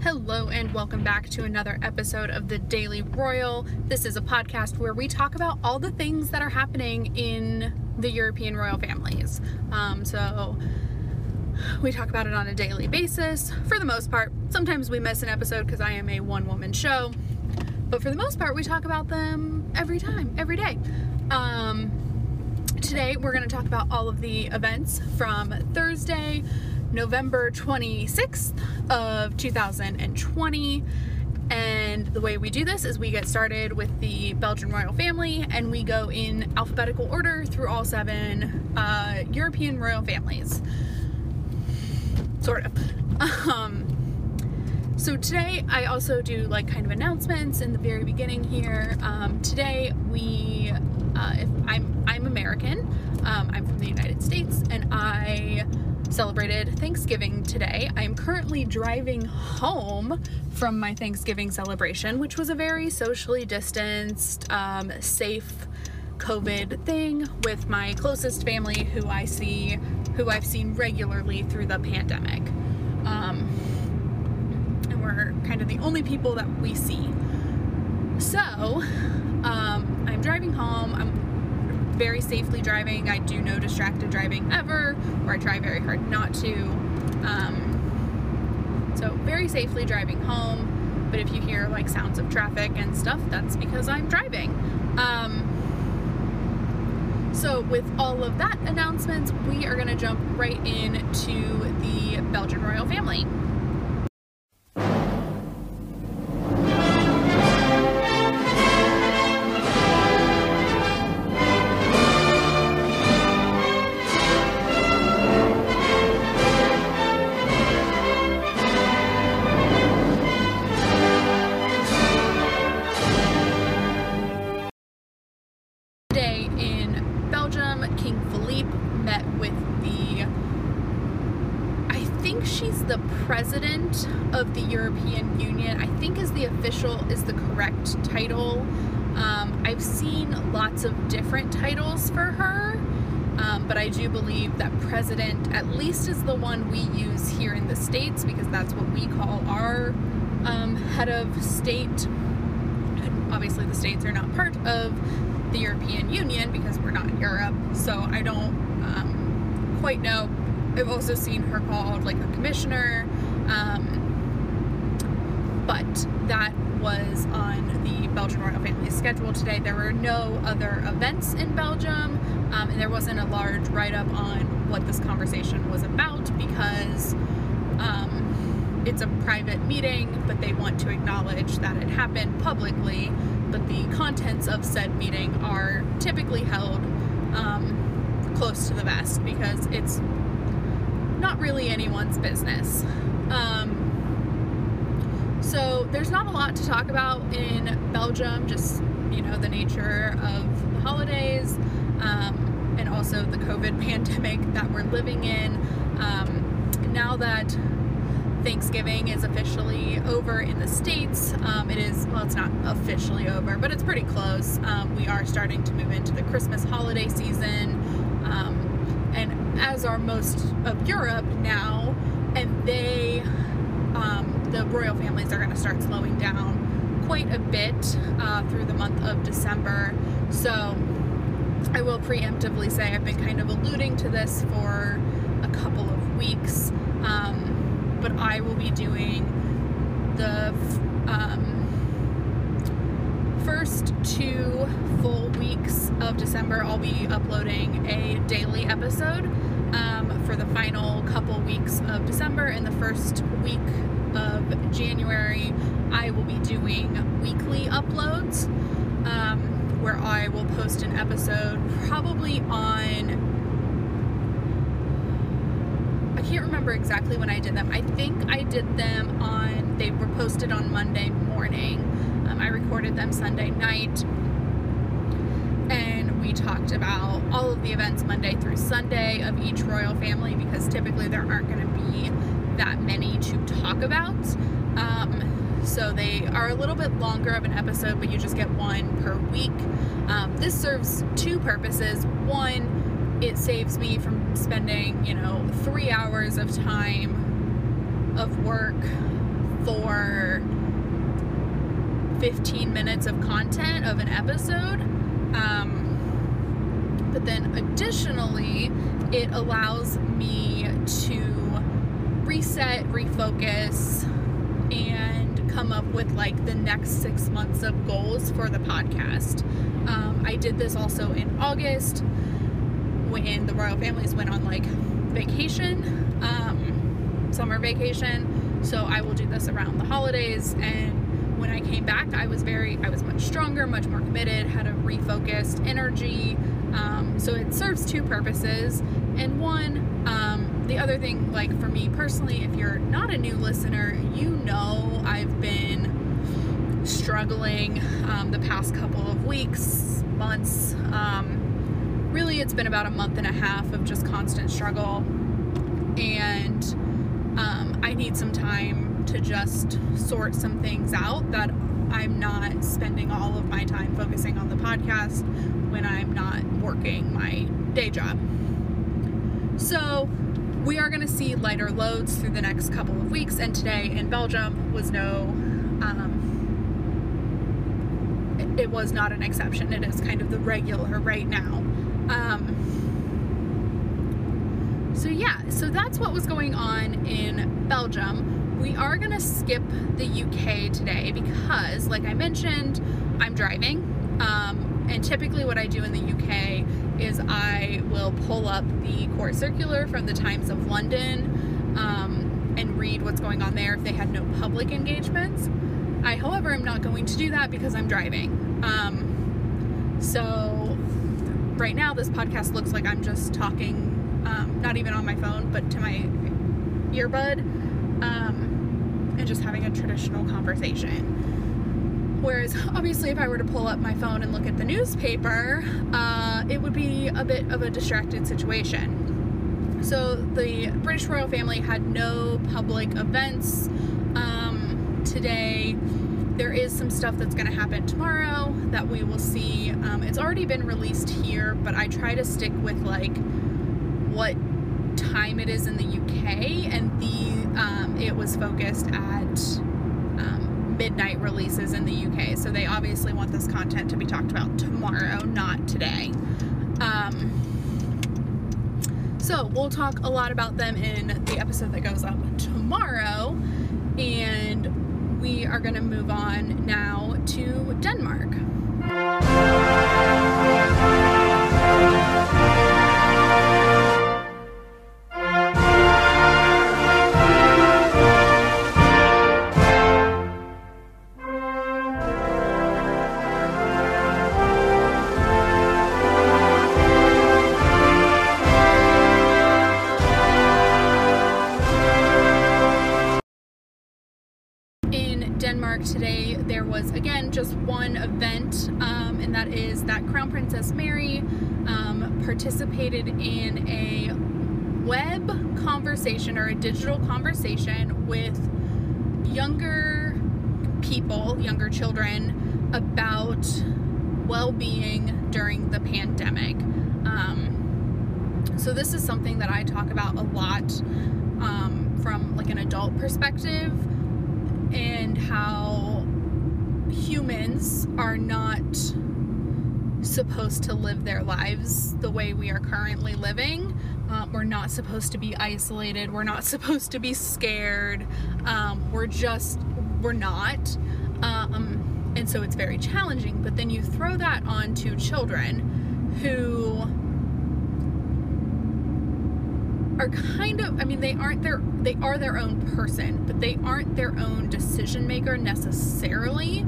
Hello, and welcome back to another episode of the Daily Royal. This is a podcast where we talk about all the things that are happening in the European royal families. Um, so, we talk about it on a daily basis for the most part. Sometimes we miss an episode because I am a one woman show, but for the most part, we talk about them every time, every day. Um, today, we're going to talk about all of the events from Thursday. November 26th of 2020. And the way we do this is we get started with the Belgian royal family and we go in alphabetical order through all seven uh, European royal families. Sort of. Um, so today I also do like kind of announcements in the very beginning here. Um, today we, uh, if I'm I'm American, um, I'm from the United States, and I celebrated Thanksgiving today. I'm currently driving home from my Thanksgiving celebration, which was a very socially distanced, um, safe COVID thing with my closest family who I see, who I've seen regularly through the pandemic. Um, and we're kind of the only people that we see. So, um, I'm driving home. I'm very safely driving. I do no distracted driving ever, or I try very hard not to. Um, so, very safely driving home. But if you hear like sounds of traffic and stuff, that's because I'm driving. Um, so, with all of that announcements, we are to jump right into the Belgian royal family. Titles for her, um, but I do believe that president at least is the one we use here in the States because that's what we call our um, head of state. And obviously, the states are not part of the European Union because we're not Europe, so I don't um, quite know I've also seen her called like a commissioner, um, but that was on the Belgian royal family's schedule today. There were no other events in Belgium, um, and there wasn't a large write up on what this conversation was about because um, it's a private meeting, but they want to acknowledge that it happened publicly. But the contents of said meeting are typically held um, close to the vest because it's not really anyone's business. So there's not a lot to talk about in Belgium, just you know the nature of the holidays um, and also the COVID pandemic that we're living in. Um, now that Thanksgiving is officially over in the States. Um, it is, well, it's not officially over, but it's pretty close. Um, we are starting to move into the Christmas holiday season. Um, and as are most of Europe now, and they, the royal families are going to start slowing down quite a bit uh, through the month of December. So I will preemptively say I've been kind of alluding to this for a couple of weeks, um, but I will be doing the um, first two full weeks of December, I'll be uploading a daily episode. Um, for the final couple weeks of December and the first week of January, I will be doing weekly uploads um, where I will post an episode probably on. I can't remember exactly when I did them. I think I did them on, they were posted on Monday morning. Um, I recorded them Sunday night and we talked about all of the events Monday through Sunday of each royal family because typically there aren't going to be that many to talk about. Um, so they are a little bit longer of an episode, but you just get one per week. Um, this serves two purposes. One, it saves me from spending, you know, three hours of time of work for 15 minutes of content of an episode. Um, but then additionally, it allows me to reset, refocus, and come up with like the next six months of goals for the podcast. Um, I did this also in August when the royal families went on like vacation, um, summer vacation. So I will do this around the holidays. And when I came back, I was very, I was much stronger, much more committed, had a refocused energy. Um, so it serves two purposes. And one, um, the other thing, like for me personally, if you're not a new listener, you know I've been struggling um, the past couple of weeks, months. Um, really, it's been about a month and a half of just constant struggle. And um, I need some time to just sort some things out that I'm not spending all of my time focusing on the podcast when I'm not working my day job. So, we are going to see lighter loads through the next couple of weeks, and today in Belgium was no, um, it, was not an exception. It is kind of the regular right now. Um, so, yeah, so that's what was going on in Belgium. We are going to skip the UK today because, like I mentioned, I'm driving. Um, and typically, what I do in the UK is I will pull up the court circular from the Times of London um, and read what's going on there if they had no public engagements. I, however, am not going to do that because I'm driving. Um, so, right now, this podcast looks like I'm just talking, um, not even on my phone, but to my earbud, um, and just having a traditional conversation. Whereas, obviously, if I were to pull up my phone and look at the newspaper, uh, it would be a bit of a distracted situation. So, the British royal family had no public events um, today. There is some stuff that's going to happen tomorrow that we will see. Um, it's already been released here, but I try to stick with like what time it is in the UK, and the um, it was focused at midnight releases in the UK. So they obviously want this content to be talked about tomorrow, not today. Um, so we'll talk a lot about them in the episode that goes up tomorrow. And we are going to move on now to Denmark. Was again just one event, um, and that is that Crown Princess Mary um, participated in a web conversation or a digital conversation with younger people, younger children, about well being during the pandemic. Um, so, this is something that I talk about a lot um, from like an adult perspective and how humans are not supposed to live their lives the way we are currently living. Um, we're not supposed to be isolated. We're not supposed to be scared. Um, we're just, we're not. Um, and so it's very challenging. But then you throw that on to children who are kind of I mean they aren't their they are their own person, but they aren't their own decision maker necessarily.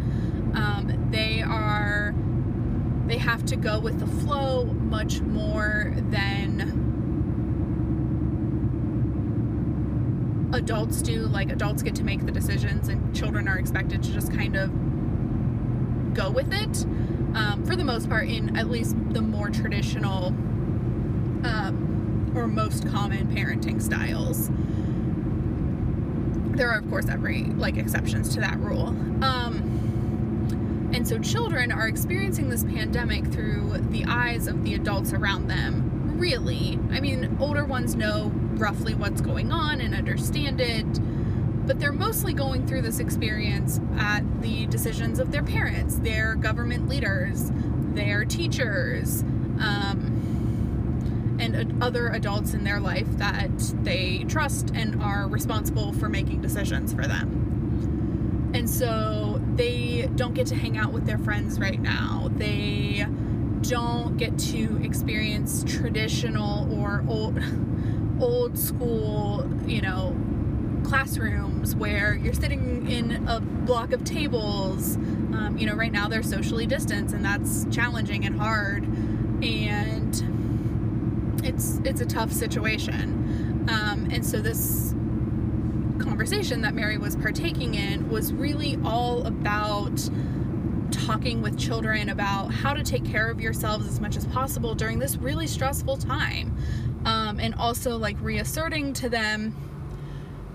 Um, they are they have to go with the flow much more than adults do. Like adults get to make the decisions, and children are expected to just kind of go with it. Um, for the most part, in at least the more traditional um, or most common parenting styles. There are, of course, every like exceptions to that rule. Um, and so children are experiencing this pandemic through the eyes of the adults around them. Really, I mean, older ones know roughly what's going on and understand it, but they're mostly going through this experience at the decisions of their parents, their government leaders, their teachers, um, and other adults in their life that they trust and are responsible for making decisions for them. And so they don't get to hang out with their friends right now. They don't get to experience traditional or old old school, you know, classrooms where you're sitting in a block of tables. Um, you know, right now they're socially distanced, and that's challenging and hard, and it's it's a tough situation. Um, and so this conversation that Mary was partaking in was really all about talking with children about how to take care of yourselves as much as possible during this really stressful time. Um, and also like reasserting to them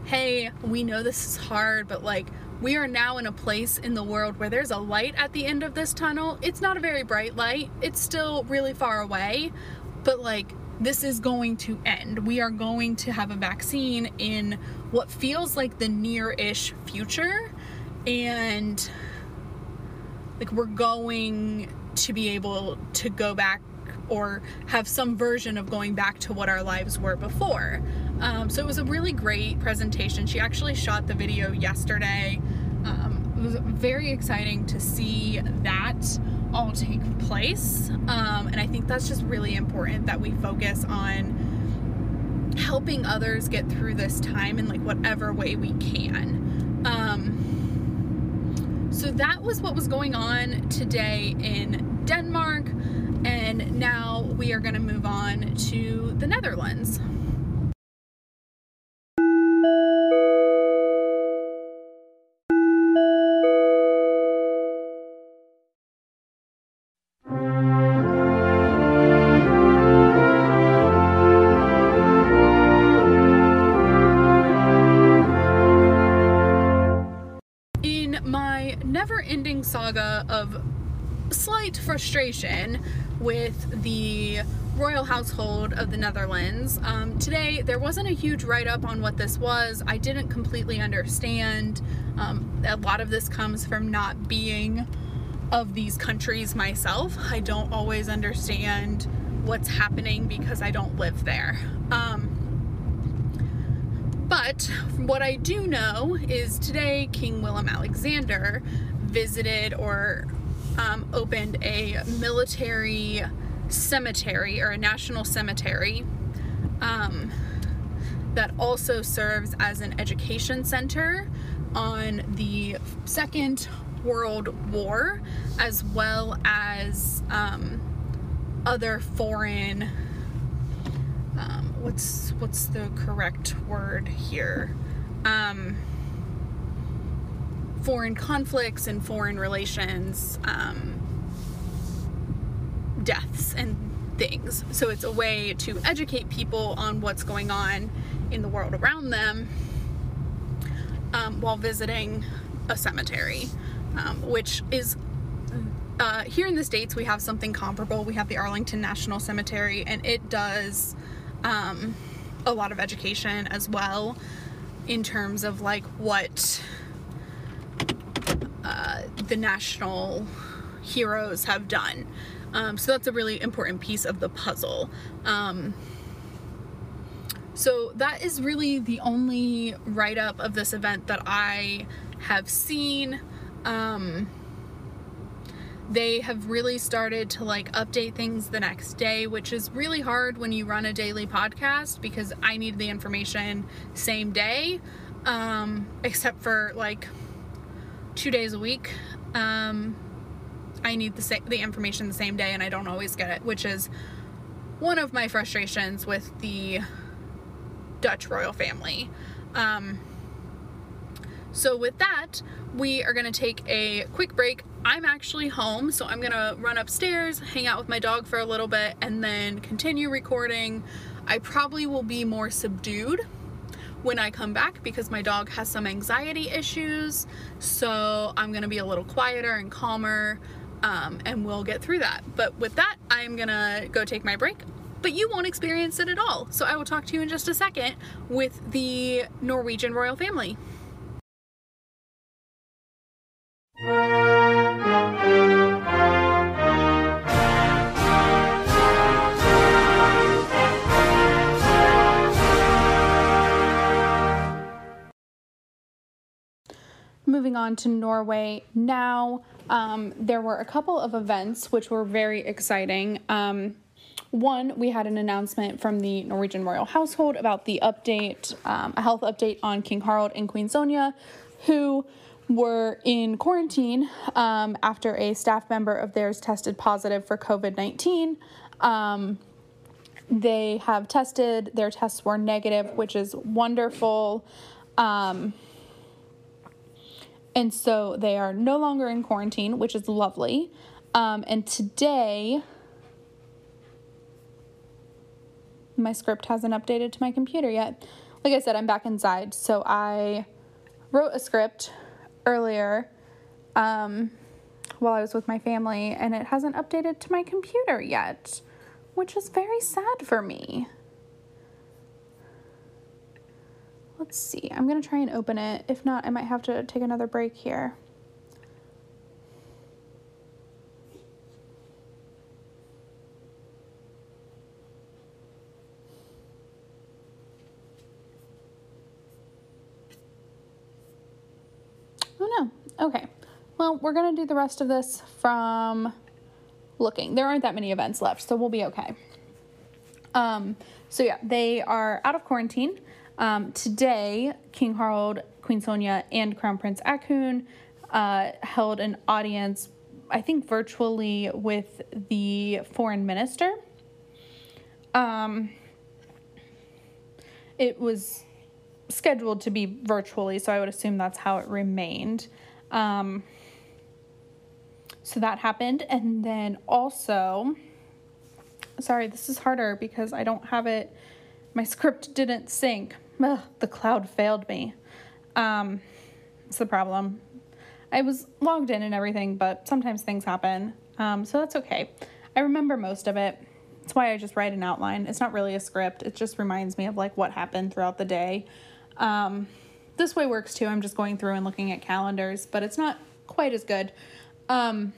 hey, we know this is hard, but like we are now in a place in the world where there's a light at the end of this tunnel. It's not a very bright light, it's still really far away, but like this is going to end. We are going to have a vaccine in what feels like the near ish future. And like we're going to be able to go back or have some version of going back to what our lives were before. Um, so it was a really great presentation. She actually shot the video yesterday. Um, it was very exciting to see that all take place. Um, and I think that's just really important that we focus on helping others get through this time in like whatever way we can. Um, so that was what was going on today in Denmark. And now we are going to move on to the Netherlands. Frustration with the royal household of the Netherlands. Um, today, there wasn't a huge write up on what this was. I didn't completely understand. Um, a lot of this comes from not being of these countries myself. I don't always understand what's happening because I don't live there. Um, but what I do know is today King Willem Alexander visited or um, opened a military cemetery or a national cemetery um, that also serves as an education center on the Second World War as well as um, other foreign um, what's what's the correct word here? Um, foreign conflicts and foreign relations, um, deaths and things. So it's a way to educate people on what's going on in the world around them um, while visiting a cemetery, um, which is uh, here in the States, we have something comparable. We have the Arlington National Cemetery, and it does um, a lot of education as well in terms of like what the national heroes have done. Um, so that's a really important piece of the puzzle. Um, so that is really the only write up of this event that I have seen. Um, they have really started to like update things the next day, which is really hard when you run a daily podcast because I need the information same day. Um, except for like two days a week. Um, I need the, sa- the information the same day and I don't always get it, which is one of my frustrations with the Dutch royal family. Um, so, with that, we are going to take a quick break. I'm actually home, so I'm going to run upstairs, hang out with my dog for a little bit, and then continue recording. I probably will be more subdued when I come back because my dog has some anxiety issues. So I'm gonna be a little quieter and calmer um, and we'll get through that. But with that, I'm gonna go take my break but you won't experience it at all. So I will talk to you in just a second with the Norwegian royal family. Moving on to Norway now, um, there were a couple of events which were very exciting. Um, one, we had an announcement from the Norwegian royal household about the update, um, a health update on King Harald and Queen Sonja, who were in quarantine um, after a staff member of theirs tested positive for COVID 19. Um, they have tested, their tests were negative, which is wonderful. Um, and so they are no longer in quarantine, which is lovely. Um, and today, my script hasn't updated to my computer yet. Like I said, I'm back inside, so I wrote a script earlier um, while I was with my family, and it hasn't updated to my computer yet, which is very sad for me. Let's see. I'm to try and open it. If not, I might have to take another break here. Oh no. Okay. Well, we're to do the rest of this from looking. There aren't that many events left, so we'll be okay. Um, so yeah, they are out of quarantine. Um, today, King Harald, Queen Sonja, and Crown Prince Haakon uh, held an audience, I think virtually, with the foreign minister. Um, it was scheduled to be virtually, so I would assume that's how it remained. Um, so that happened, and then also, sorry, this is harder because I don't have it. My script didn't sync. Ugh, the cloud failed me. Um, it's the problem. I was logged in and everything, but sometimes things happen. Um, so that's okay. I remember most of it. That's why I just write an outline. It's not really a script. It just reminds me of like what happened throughout the day. Um, this way works too. I'm just going through and looking at calendars, but it's not quite as good. Um,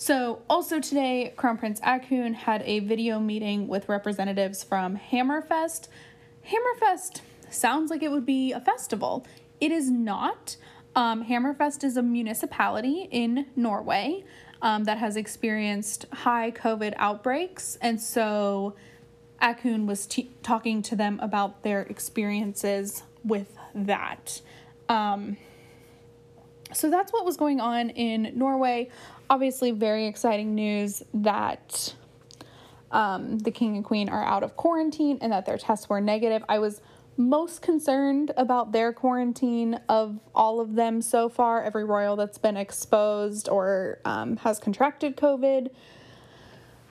so, also today, Crown Prince Haakon had a video meeting with representatives from Hammerfest. Hammerfest sounds like it would be a festival. It is not. Um, Hammerfest is a municipality in Norway um, that has experienced high COVID outbreaks. And so Haakon was t- talking to them about their experiences with that. Um, so that's what was going on in Norway obviously very exciting news that um, the king and queen are out of quarantine and that their tests were negative. I was most concerned about their quarantine of all of them so far, every royal that's been exposed or um, has contracted COVID.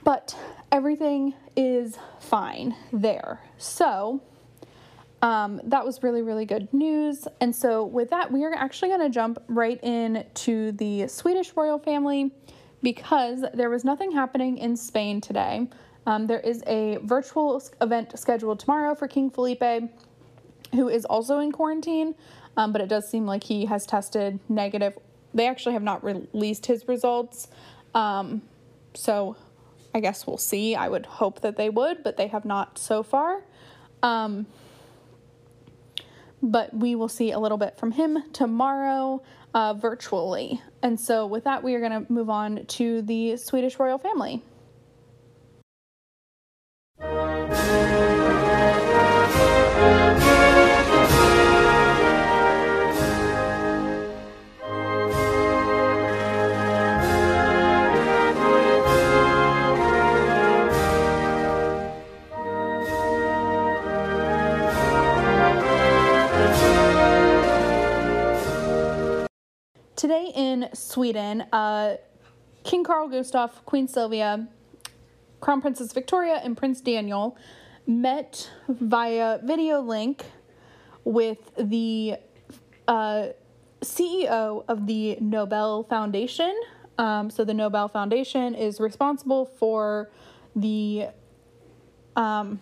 But everything is fine there. So, um, that was really, really good news. And so, with that, we are actually going to jump right in to the Swedish royal family because there was nothing happening in Spain today. Um, there is a virtual event scheduled tomorrow for King Felipe, who is also in quarantine, um, but it does seem like he has tested negative. They actually have not released his results. Um, so, I guess we'll see. I would hope that they would, but they have not so far. But we will see a little bit from him tomorrow uh, virtually. And so, with that, we are going to move on to the Swedish royal family. Today in Sweden, uh, King Carl Gustaf, Queen Sylvia, Crown Princess Victoria, and Prince Daniel met via video link with the uh, CEO of the Nobel Foundation. Um, so, the Nobel Foundation is responsible for the um,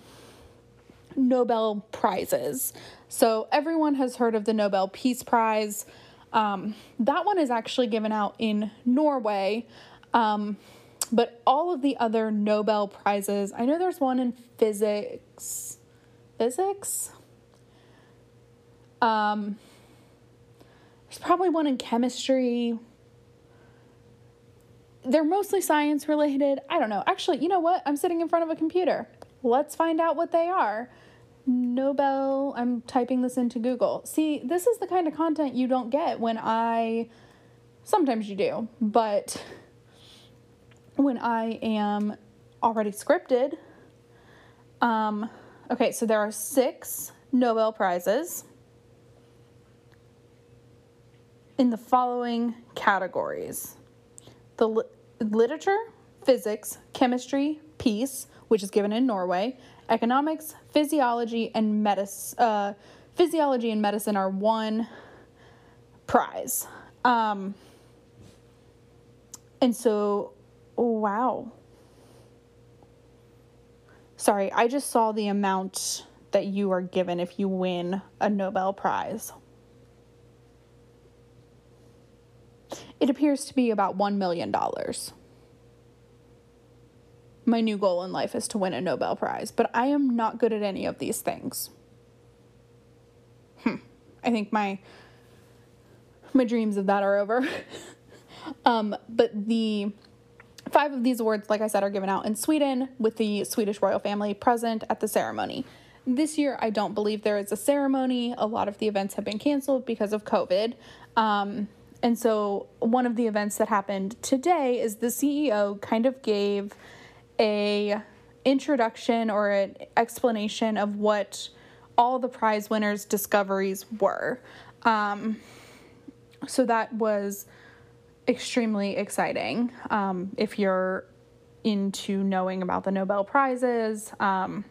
Nobel Prizes. So, everyone has heard of the Nobel Peace Prize. Um, that one is actually given out in Norway. Um, but all of the other Nobel Prizes, I know there's one in physics. Physics? Um, there's probably one in chemistry. They're mostly science related. I don't know. Actually, you know what? I'm sitting in front of a computer. Let's find out what they are. Nobel, I'm typing this into Google. See, this is the kind of content you don't get when I, sometimes you do, but when I am already scripted. Um, okay, so there are six Nobel Prizes in the following categories the li- literature, physics, chemistry, peace, which is given in Norway, economics, physiology, and medicine. Uh, physiology and medicine are one prize. Um, and so, wow. Sorry, I just saw the amount that you are given if you win a Nobel Prize. It appears to be about $1 million. My new goal in life is to win a Nobel Prize, but I am not good at any of these things. Hmm. I think my my dreams of that are over. um, but the five of these awards, like I said, are given out in Sweden with the Swedish royal family present at the ceremony. This year, I don't believe there is a ceremony. A lot of the events have been canceled because of COVID. Um, and so, one of the events that happened today is the CEO kind of gave a introduction or an explanation of what all the prize winners' discoveries were. Um, so that was extremely exciting. Um, if you're into knowing about the Nobel Prizes, um,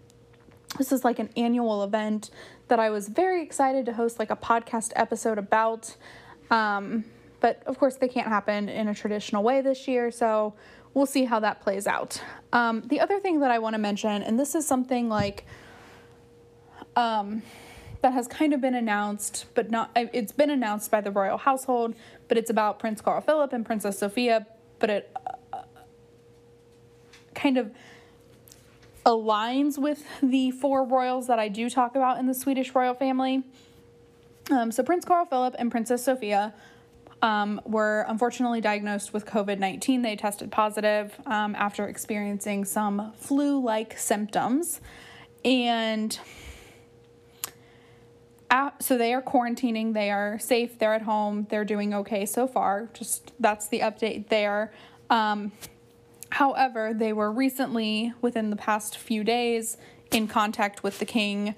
this is like an annual event that I was very excited to host like a podcast episode about. Um, but of course, they can't happen in a traditional way this year, so we'll see how that plays out. Um, the other thing that I want to mention, and this is something like um, that has kind of been announced, but not, it's been announced by the royal household, but it's about Prince Carl Philip and Princess Sofia, but it uh, kind of aligns with the four royals that I do talk about in the Swedish royal family. Um, so, Prince Carl Philip and Princess Sofia um, were unfortunately diagnosed with COVID 19. They tested positive um, after experiencing some flu like symptoms. And so they are quarantining, they are safe, they're at home, they're doing okay so far. Just that's the update there. Um, however, they were recently, within the past few days, in contact with the king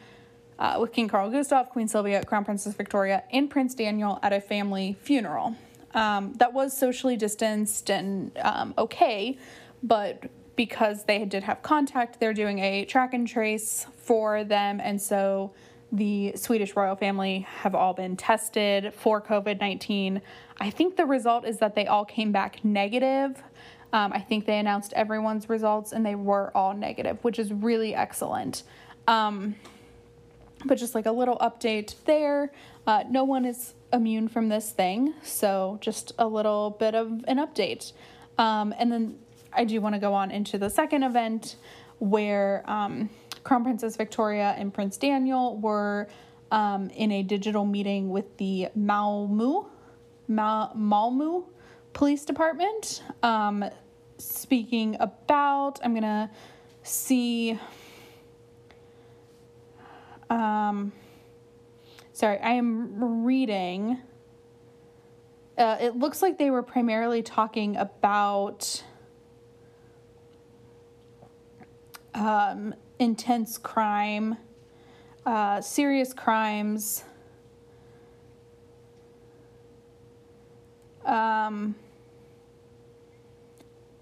uh, with King Carl Gustaf, Queen Sylvia, Crown Princess Victoria, and Prince Daniel at a family funeral. Um, that was socially distanced and um, okay, but because they did have contact, they're doing a track and trace for them, and so the Swedish royal family have all been tested for COVID 19. I think the result is that they all came back negative. Um, I think they announced everyone's results and they were all negative, which is really excellent. Um, but just like a little update there. Uh, no one is immune from this thing, so just a little bit of an update. Um, and then I do want to go on into the second event where um, Crown Princess Victoria and Prince Daniel were um, in a digital meeting with the Malmö, Mal- Malmö Police Department, um, speaking about, I'm going to see um, sorry, I am reading. Uh, it looks like they were primarily talking about um, intense crime, uh, serious crimes. Um,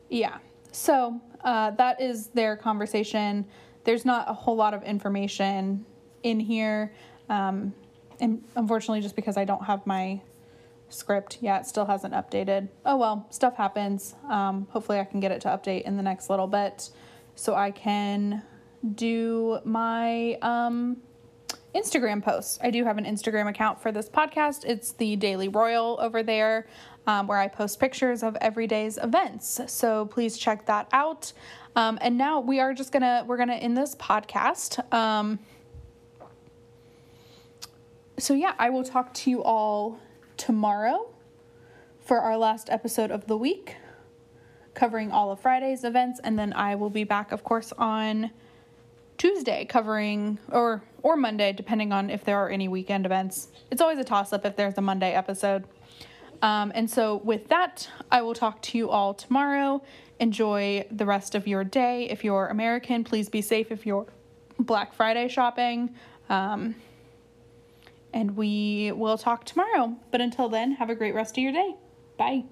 yeah, so uh, that is their conversation. There's not a whole lot of information in here. Um, and unfortunately, just because I don't have my script yet, still hasn't updated. Oh well, stuff happens. Um, hopefully, I can get it to update in the next little bit so I can do my um, Instagram posts. I do have an Instagram account for this podcast. It's the Daily Royal over there, um, where I post pictures of everyday's events. So please check that out. Um, and now we are just gonna we're gonna end this podcast. Um, so yeah, I will talk to you all tomorrow for our last episode of the week, covering all of Friday's events, and then I will be back, of course, on Tuesday covering or or Monday, depending on if there are any weekend events. It's always a toss up if there's a Monday episode. Um, and so, with that, I will talk to you all tomorrow. Enjoy the rest of your day. If you're American, please be safe if you're Black Friday shopping. Um, and we will talk tomorrow. But until then, have a great rest of your day. Bye.